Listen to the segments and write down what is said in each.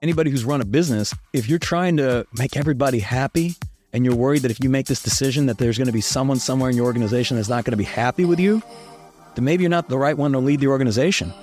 Anybody who's run a business, if you're trying to make everybody happy and you're worried that if you make this decision that there's going to be someone somewhere in your organization that's not going to be happy with you, then maybe you're not the right one to lead the organization.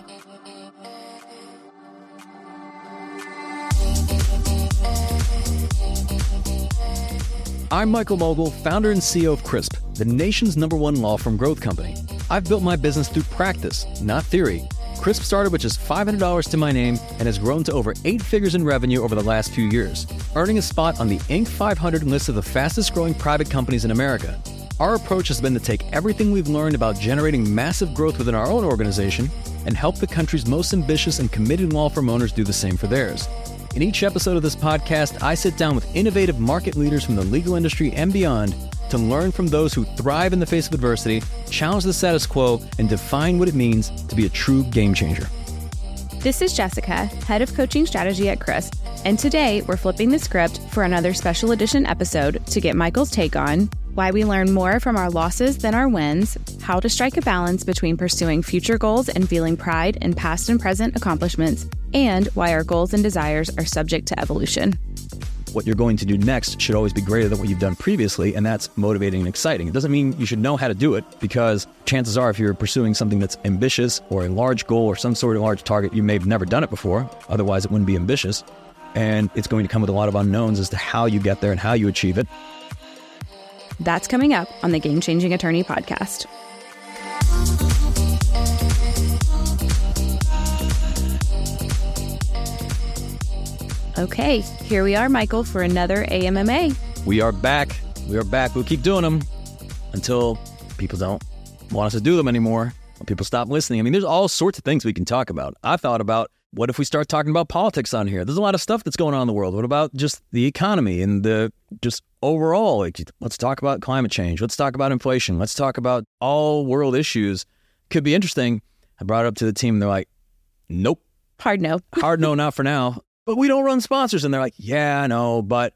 I'm Michael Mogill, founder and CEO of CRISP, the nation's number one law firm growth company. I've built my business through practice, not theory. Crisp started with just $500 to my name and has grown to over eight figures in revenue over the last few years, earning a spot on the Inc. 500 list of the fastest growing private companies in America. Our approach has been to take everything we've learned about generating massive growth within our own organization and help the country's most ambitious and committed law firm owners do the same for theirs. In each episode of this podcast, I sit down with innovative market leaders from the legal industry and beyond to learn from those who thrive in the face of adversity, challenge the status quo, and define what it means to be a true game changer. This is Jessica, head of coaching strategy at CRISP, and today we're flipping the script for another special edition episode to get Michael's take on why we learn more from our losses than our wins, how to strike a balance between pursuing future goals and feeling pride in past and present accomplishments, and why our goals and desires are subject to evolution. What you're going to do next should always be greater than what you've done previously, and that's motivating and exciting. It doesn't mean you should know how to do it because chances are, if you're pursuing something that's ambitious or a large goal or some sort of large target, you may have never done it before. Otherwise, it wouldn't be ambitious. And it's going to come with a lot of unknowns as to how you get there and how you achieve it. That's coming up on the Game Changing Attorney podcast. Okay, here we are, Michael, for another AMMA. We are back. We are back. We'll keep doing them until people don't want us to do them anymore. Or people stop listening. I mean, there's all sorts of things we can talk about. I thought about what if we start talking about politics on here? There's a lot of stuff that's going on in the world. What about just the economy and the just overall? Like, let's talk about climate change. Let's talk about inflation. Let's talk about all world issues. Could be interesting. I brought it up to the team. And they're like, nope. Hard no. Hard no, not for now. But we don't run sponsors. And they're like, yeah, I know, but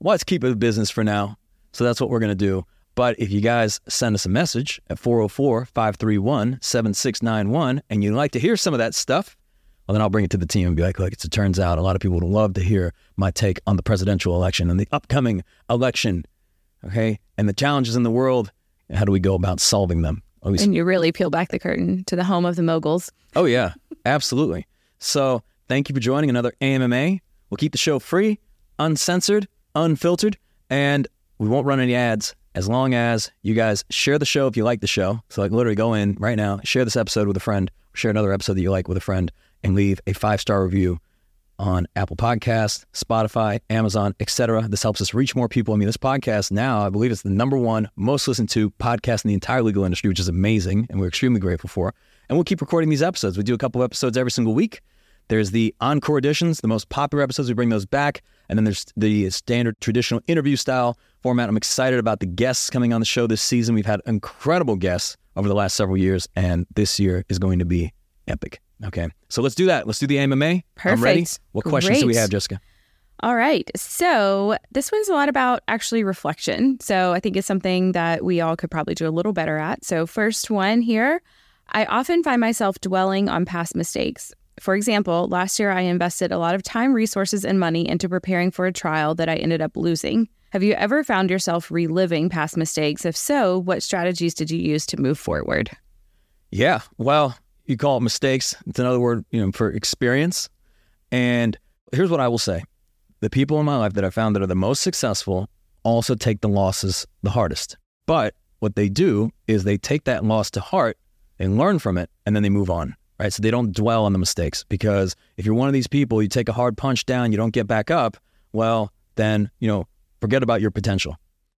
let's keep it business for now. So that's what we're going to do. But if you guys send us a message at 404 531 7691 and you'd like to hear some of that stuff, well, then I'll bring it to the team and be like, look, it turns out a lot of people would love to hear my take on the presidential election and the upcoming election. Okay. And the challenges in the world. How do we go about solving them? Always. And you really peel back the curtain to the home of the Mogills. Oh, yeah. Absolutely. So thank you for joining another AMMA. We'll keep the show free, uncensored, unfiltered, and we won't run any ads as long as you guys share the show if you like the show. So, like, literally go in right now, share this episode with a friend, share another episode that you like with a friend, and leave a five star review on Apple Podcasts, Spotify, Amazon, etc. This helps us reach more people. I mean, this podcast now, I believe it's the number one most listened to podcast in the entire legal industry, which is amazing, and we're extremely grateful for. And we'll keep recording these episodes. We do a couple of episodes every single week. There's the encore editions, the most popular episodes. We bring those back, and then there's the standard traditional interview style format. I'm excited about the guests coming on the show this season. We've had incredible guests over the last several years, and this year is going to be epic. Okay. So let's do that. Let's do the AMMA. Perfect. I'm ready. What Great. questions do we have, Jessica? All right. So this one's a lot about actually reflection. So I think it's something that we all could probably do a little better at. So, first one here I often find myself dwelling on past mistakes. For example, last year I invested a lot of time, resources, and money into preparing for a trial that I ended up losing. Have you ever found yourself reliving past mistakes? If so, what strategies did you use to move forward? Yeah. Well, you call it mistakes. It's another word, you know, for experience. And here's what I will say. The people in my life that I found that are the most successful also take the losses the hardest. But what they do is they take that loss to heart and learn from it and then they move on. Right. So they don't dwell on the mistakes because if you're one of these people, you take a hard punch down, you don't get back up, well, then, you know, forget about your potential.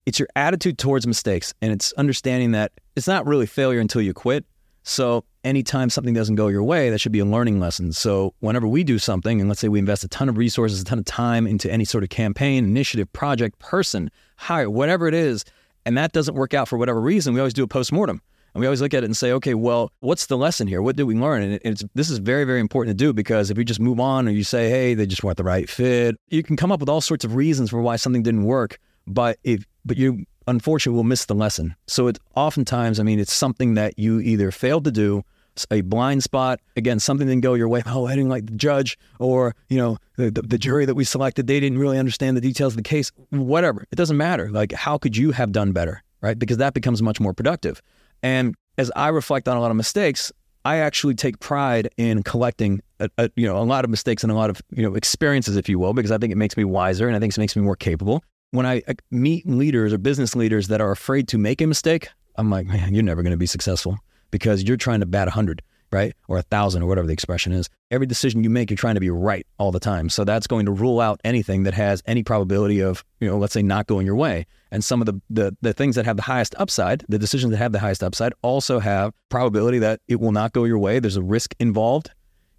It's your attitude towards mistakes and it's understanding that it's not really failure until you quit. So anytime something doesn't go your way, that should be a learning lesson. So whenever we do something, and let's say we invest a ton of resources, a ton of time into any sort of campaign, initiative, project, person, hire, whatever it is, and that doesn't work out for whatever reason, we always do a postmortem. And we always look at it and say, okay, well, what's the lesson here? What did we learn? And it's, this is very, very important to do because if you just move on or you say, hey, they just weren't the right fit, you can come up with all sorts of reasons for why something didn't work. But if but you unfortunately will miss the lesson. So it's oftentimes, I mean, it's something that you either failed to do a blind spot. Again, something didn't go your way. Oh, I didn't like the judge, or you know, the, the, the jury that we selected, they didn't really understand the details of the case. Whatever, it doesn't matter. Like, how could you have done better, right? Because that becomes much more productive. And as I reflect on a lot of mistakes, I actually take pride in collecting, a, a, you know, a lot of mistakes and a lot of you know experiences, if you will, because I think it makes me wiser and I think it makes me more capable. When I uh, meet leaders or business leaders that are afraid to make a mistake, I'm like, man, you're never going to be successful because you're trying to bat 100, right? Or a thousand or whatever the expression is. Every decision you make, you're trying to be right all the time. So that's going to rule out anything that has any probability of, you know, let's say not going your way. And some of the, the, the things that have the highest upside, the decisions that have the highest upside also have probability that it will not go your way. There's a risk involved,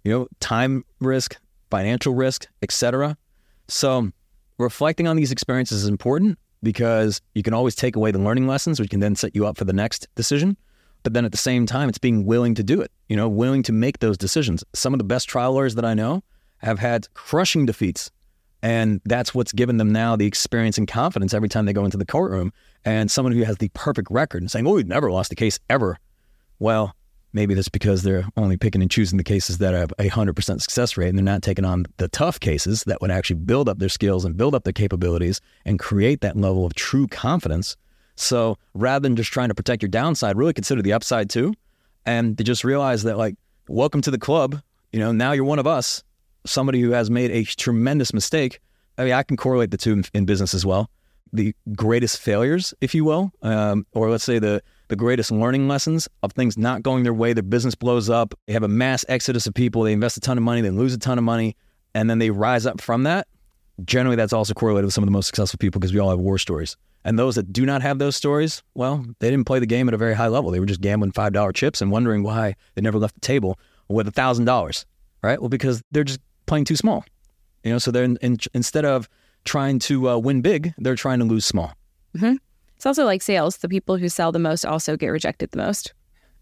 you know, time risk, financial risk, etc. So reflecting on these experiences is important because you can always take away the learning lessons, which can then set you up for the next decision. But then at the same time, it's being willing to do it, you know, willing to make those decisions. Some of the best trial lawyers that I know have had crushing defeats. And that's what's given them now the experience and confidence every time they go into the courtroom. And someone who has the perfect record and saying, oh, we've never lost a case ever. Well, maybe that's because they're only picking and choosing the cases that have a 100% success rate and they're not taking on the tough cases that would actually build up their skills and build up their capabilities and create that level of true confidence so rather than just trying to protect your downside, really consider the upside too. And to just realize that, like, welcome to the club. You know, now you're one of us, somebody who has made a tremendous mistake. I mean, I can correlate the two in, in business as well. The greatest failures, if you will, um, or let's say the the greatest learning lessons of things not going their way. Their business blows up. They have a mass exodus of people. They invest a ton of money. They lose a ton of money, and then they rise up from that. Generally, that's also correlated with some of the most successful people because we all have war stories. And those that do not have those stories, well, they didn't play the game at a very high level. They were just gambling $5 chips and wondering why they never left the table with $1,000, right? Well, because they're just playing too small. You know, so they're in, in, instead of trying to uh, win big, they're trying to lose small. Mm-hmm. It's also like sales. The people who sell the most also get rejected the most.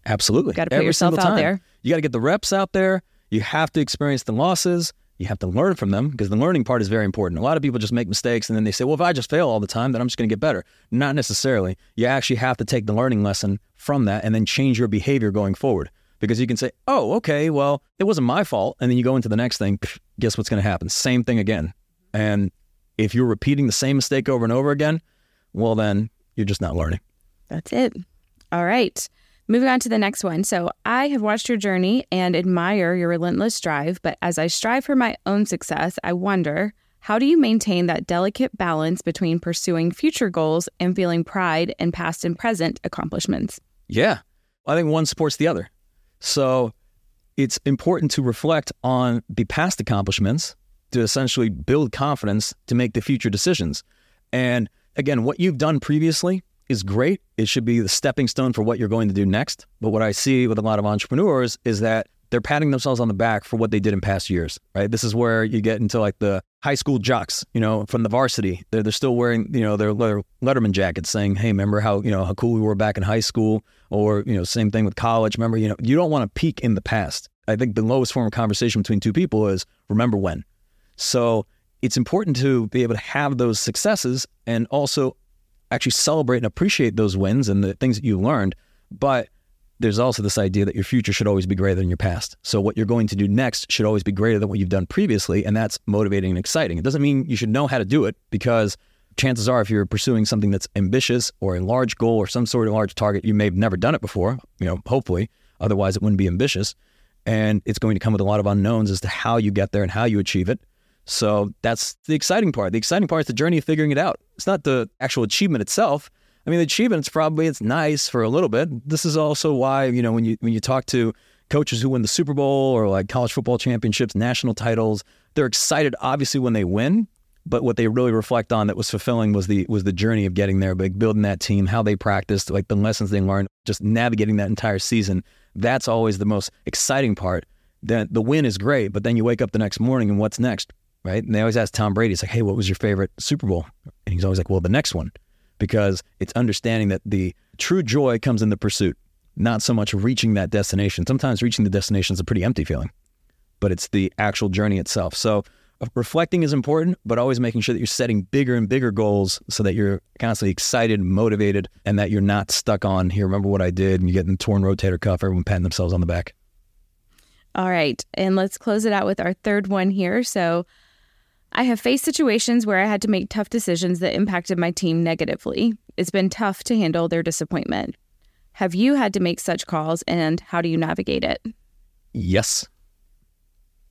Absolutely. Got to put Every yourself out there. You got to get the reps out there. You have to experience the losses. You have to learn from them because the learning part is very important. A lot of people just make mistakes and then they say, well, if I just fail all the time, then I'm just going to get better. Not necessarily. You actually have to take the learning lesson from that and then change your behavior going forward. Because you can say, oh, okay, well, it wasn't my fault. And then you go into the next thing, guess what's going to happen? Same thing again. And if you're repeating the same mistake over and over again, well, then you're just not learning. That's it. All right. Moving on to the next one. So, I have watched your journey and admire your relentless drive, but as I strive for my own success, I wonder how do you maintain that delicate balance between pursuing future goals and feeling pride in past and present accomplishments? Yeah, I think one supports the other. So, it's important to reflect on the past accomplishments to essentially build confidence to make the future decisions. And again, what you've done previously is great. It should be the stepping stone for what you're going to do next. But what I see with a lot of entrepreneurs is that they're patting themselves on the back for what they did in past years, right? This is where you get into like the high school jocks, you know, from the varsity. They're, they're still wearing, you know, their Letterman jackets saying, hey, remember how, you know, how cool we were back in high school? Or, you know, same thing with college. Remember, you know, you don't want to peak in the past. I think the lowest form of conversation between two people is remember when. So it's important to be able to have those successes and also actually celebrate and appreciate those wins and the things that you learned. But there's also this idea that your future should always be greater than your past. So what you're going to do next should always be greater than what you've done previously, and that's motivating and exciting. It doesn't mean you should know how to do it because chances are if you're pursuing something that's ambitious or a large goal or some sort of large target, you may have never done it before, you know, hopefully. Otherwise it wouldn't be ambitious. And it's going to come with a lot of unknowns as to how you get there and how you achieve it. So that's the exciting part. The exciting part is the journey of figuring it out. It's not the actual achievement itself. I mean, the achievement's probably it's nice for a little bit. This is also why you know when you when you talk to coaches who win the Super Bowl or like college football championships, national titles, they're excited obviously when they win. But what they really reflect on that was fulfilling was the was the journey of getting there, like building that team, how they practiced, like the lessons they learned, just navigating that entire season. That's always the most exciting part. That the win is great, but then you wake up the next morning and what's next? Right? And they always ask Tom Brady, it's like, hey, what was your favorite Super Bowl? And he's always like, well, the next one, because it's understanding that the true joy comes in the pursuit, not so much reaching that destination. Sometimes reaching the destination is a pretty empty feeling, but it's the actual journey itself. So uh, reflecting is important, but always making sure that you're setting bigger and bigger goals so that you're constantly excited, motivated, and that you're not stuck on here. Remember what I did, and you get the torn rotator cuff. Everyone patting themselves on the back. All right. And let's close it out with our third one here. So I have faced situations where I had to make tough decisions that impacted my team negatively. It's been tough to handle their disappointment. Have you had to make such calls and how do you navigate it? Yes.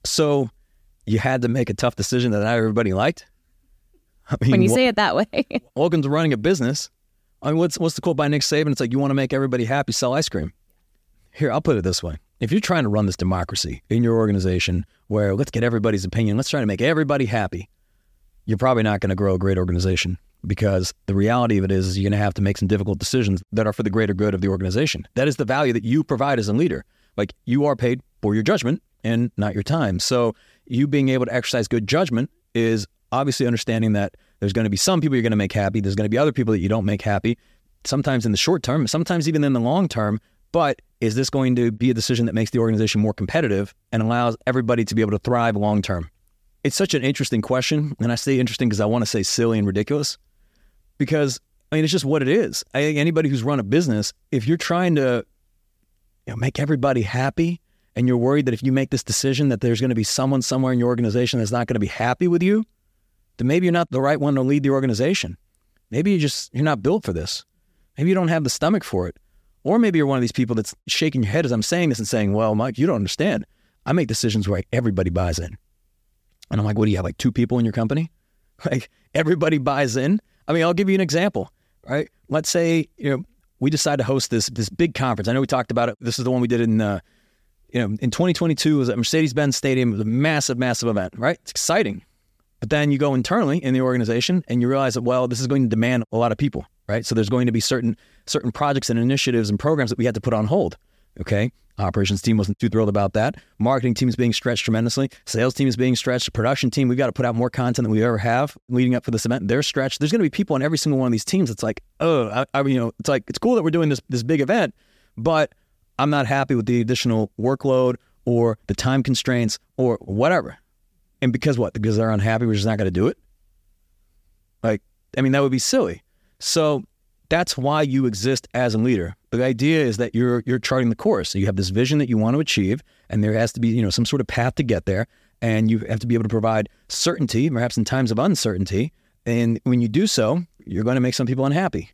So you had to make a tough decision that not everybody liked? I mean, when you say it that way. welcome to running a business. I mean, what's, what's the quote by Nick Saban? It's like, you want to make everybody happy, sell ice cream. Here, I'll put it this way. If you're trying to run this democracy in your organization where let's get everybody's opinion, let's try to make everybody happy, you're probably not going to grow a great organization because the reality of it is, is you're going to have to make some difficult decisions that are for the greater good of the organization. That is the value that you provide as a leader. Like you are paid for your judgment and not your time. So you being able to exercise good judgment is obviously understanding that there's going to be some people you're going to make happy. There's going to be other people that you don't make happy. Sometimes in the short term, sometimes even in the long term, but is this going to be a decision that makes the organization more competitive and allows everybody to be able to thrive long term? It's such an interesting question. And I say interesting because I want to say silly and ridiculous because I mean, it's just what it is. I think anybody who's run a business, if you're trying to you know, make everybody happy and you're worried that if you make this decision that there's going to be someone somewhere in your organization that's not going to be happy with you, then maybe you're not the right one to lead the organization. Maybe you just you're not built for this. Maybe you don't have the stomach for it. Or maybe you're one of these people that's shaking your head as I'm saying this and saying, well, Mike, you don't understand. I make decisions where everybody buys in. And I'm like, what do you have, like two people in your company? Like everybody buys in. I mean, I'll give you an example, right? Let's say, you know, we decide to host this this big conference. I know we talked about it. This is the one we did in, uh, you know, in 2022. It was at Mercedes-Benz Stadium. It was a massive, massive event, right? It's exciting. But then you go internally in the organization and you realize that, well, this is going to demand a lot of people, right? So there's going to be certain certain projects and initiatives and programs that we had to put on hold. Okay. Operations team wasn't too thrilled about that. Marketing team is being stretched tremendously. Sales team is being stretched. Production team, we've got to put out more content than we ever have leading up for this event. They're stretched. There's going to be people on every single one of these teams. It's like, oh, I, I, you know, it's like it's cool that we're doing this this big event, but I'm not happy with the additional workload or the time constraints or whatever. And because what? Because they're unhappy, we're just not going to do it. Like, I mean, that would be silly. So that's why you exist as a leader. The idea is that you're you're charting the course. You have this vision that you want to achieve, and there has to be you know some sort of path to get there, and you have to be able to provide certainty, perhaps in times of uncertainty. And when you do so, you're going to make some people unhappy.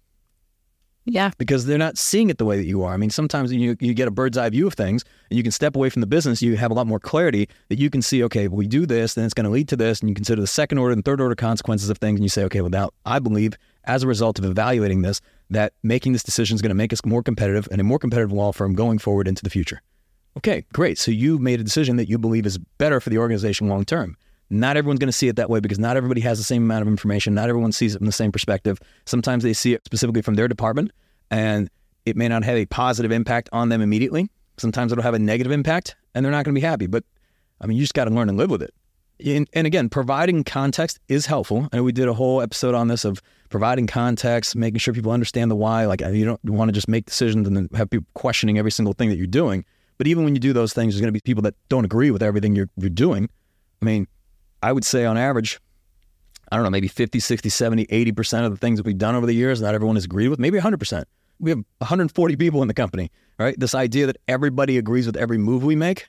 Yeah. Because they're not seeing it the way that you are. I mean, sometimes you, you get a bird's eye view of things and you can step away from the business. You have a lot more clarity that you can see, okay, we do this, then it's going to lead to this. And you consider the second order and third order consequences of things. And you say, okay, well, now I believe as a result of evaluating this, that making this decision is going to make us more competitive and a more competitive law firm going forward into the future. Okay, great. So you've made a decision that you believe is better for the organization long term. Not everyone's going to see it that way because not everybody has the same amount of information. Not everyone sees it from the same perspective. Sometimes they see it specifically from their department and it may not have a positive impact on them immediately. Sometimes it'll have a negative impact and they're not going to be happy. But I mean, you just got to learn and live with it. And, again, providing context is helpful. And we did a whole episode on this of providing context, making sure people understand the why. Like you don't want to just make decisions and then have people questioning every single thing that you're doing. But even when you do those things, there's going to be people that don't agree with everything you're, you're doing. I mean, I would say on average, I don't know, maybe 50, 60, 70, 80% of the things that we've done over the years, not everyone has agreed with, maybe 100%. We have 140 people in the company, right? This idea that everybody agrees with every move we make,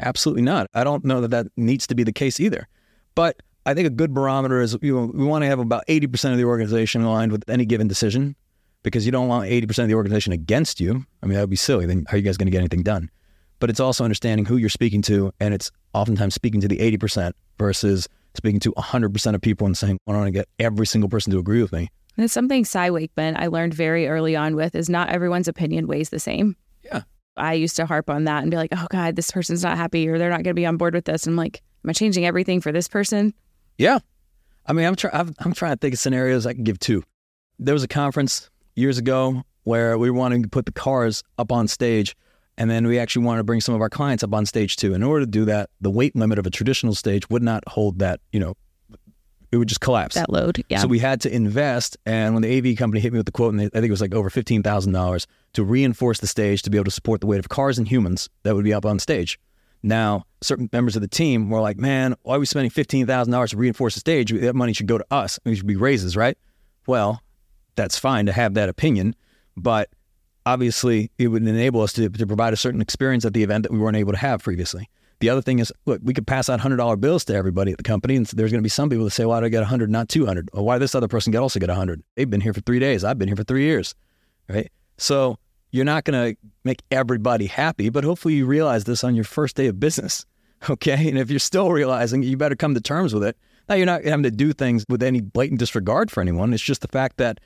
absolutely not. I don't know that that needs to be the case either. But I think a good barometer is you know, we want to have about 80% of the organization aligned with any given decision because you don't want 80% of the organization against you. I mean, that would be silly. Then how are you guys going to get anything done? But it's also understanding who you're speaking to, and it's oftentimes speaking to the 80% versus speaking to 100% of people and saying, I want to get every single person to agree with me. And it's something Cy Wakeman I learned very early on with is not everyone's opinion weighs the same. Yeah. I used to harp on that and be like, oh God, this person's not happy or they're not going to be on board with this. And I'm like, am I changing everything for this person? Yeah. I mean, I'm, trying. I'm trying to think of scenarios I can give two. There was a conference years ago where we were wanting to put the cars up on stage. And then we actually wanted to bring some of our clients up on stage too. In order to do that, the weight limit of a traditional stage would not hold that, you know, it would just collapse. That load, yeah. So we had to invest. And when the AV company hit me with the quote, and I think it was like over $15,000 to reinforce the stage to be able to support the weight of cars and humans that would be up on stage. Now, certain members of the team were like, man, why are we spending $15,000 to reinforce the stage? That money should go to us. It should be raises, right? Well, that's fine to have that opinion. But obviously it would enable us to, to provide a certain experience at the event that we weren't able to have previously. The other thing is, look, we could pass out hundred dollar bills to everybody at the company, and there's going to be some people that say, "Why did I get a hundred, not 200? Or why this other person get also get a hundred? They've been here for three days. I've been here for three years, right? So you're not going to make everybody happy, but hopefully you realize this on your first day of business, okay? And if you're still realizing, you better come to terms with it. Now you're not having to do things with any blatant disregard for anyone. It's just the fact that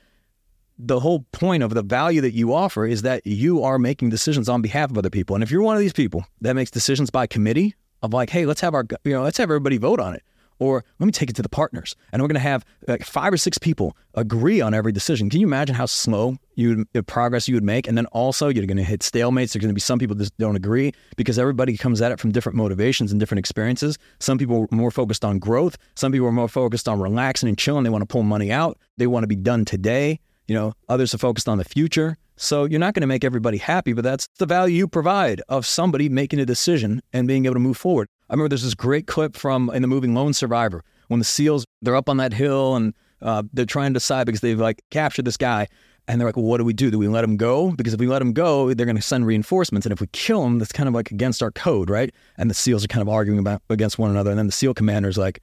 the whole point of the value that you offer is that you are making decisions on behalf of other people. And if you're one of these people that makes decisions by committee of like, hey, let's have our, you know, let's have everybody vote on it. Or let me take it to the partners, and we're going to have like five or six people agree on every decision. Can you imagine how slow you progress you would make? And then also you're going to hit stalemates. There's going to be some people that don't agree because everybody comes at it from different motivations and different experiences. Some people are more focused on growth. Some people are more focused on relaxing and chilling. They want to pull money out. They want to be done today. You know, others are focused on the future. So you're not going to make everybody happy, but that's the value you provide of somebody making a decision and being able to move forward. I remember there's this great clip from in the movie Lone Survivor when the SEALs they're up on that hill and uh, they're trying to decide because they've like captured this guy and they're like, well, what do we do? Do we let him go? Because if we let him go, they're going to send reinforcements, and if we kill him, that's kind of like against our code, right? And the SEALs are kind of arguing about against one another, and then the SEAL commander's like,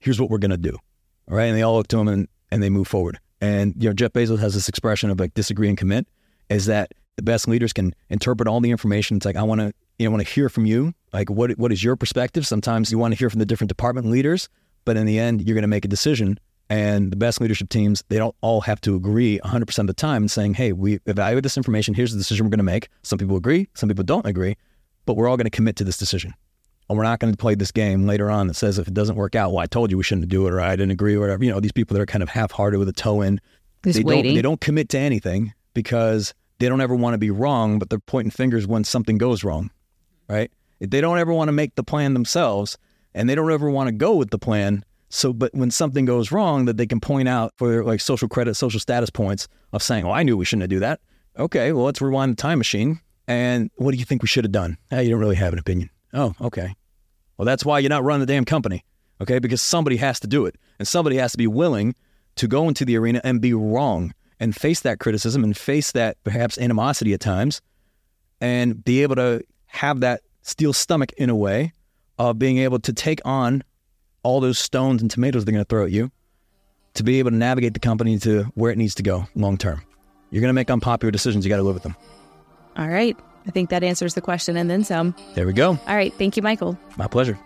here's what we're going to do, all right? And they all look to him and, and they move forward. And you know, Jeff Bezos has this expression of like disagree and commit, is that the best leaders can interpret all the information. It's like I want to you know want to hear from you. Like what what is your perspective? Sometimes you want to hear from the different department leaders, but in the end, you're going to make a decision. And the best leadership teams, they don't all have to agree 100% of the time saying, hey, we evaluate this information. Here's the decision we're going to make. Some people agree, some people don't agree, but we're all going to commit to this decision. And we're not going to play this game later on that says if it doesn't work out, well, I told you we shouldn't do it or I didn't agree or whatever. You know, these people that are kind of half hearted with a toe in, Just they waiting. don't they don't commit to anything because they don't ever want to be wrong, but they're pointing fingers when something goes wrong, right? They don't ever want to make the plan themselves, and they don't ever want to go with the plan. So, but when something goes wrong, that they can point out for like social credit, social status points of saying, "Well, I knew we shouldn't have do that." Okay, well, let's rewind the time machine. And what do you think we should have done? Hey, you don't really have an opinion. Oh, okay. Well, that's why you're not running the damn company, okay? Because somebody has to do it, and somebody has to be willing to go into the arena and be wrong and face that criticism and face that perhaps animosity at times and be able to have that steel stomach in a way of being able to take on all those stones and tomatoes they're going to throw at you to be able to navigate the company to where it needs to go long term. You're going to make unpopular decisions. You got to live with them. All right. I think that answers the question and then some. There we go. All right. Thank you, Michael. My pleasure.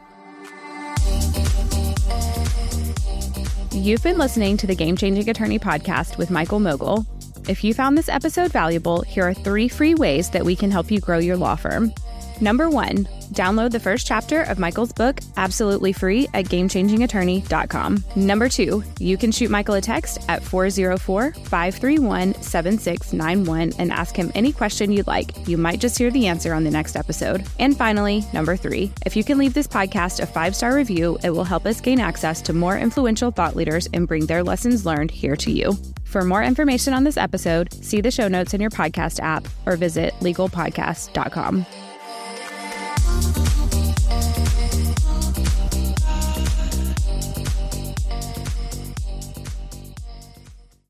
You've been listening to the Game Changing Attorney podcast with Michael Mogill. If you found this episode valuable, here are three free ways that we can help you grow your law firm. Number one, download the first chapter of Michael's book absolutely free at gamechangingattorney.com. Number two, you can shoot Michael a text at 404 531 7691 and ask him any question you'd like. You might just hear the answer on the next episode. And finally, number three, if you can leave this podcast a five star review, it will help us gain access to more influential thought leaders and bring their lessons learned here to you. For more information on this episode, see the show notes in your podcast app or visit legalpodcast.com.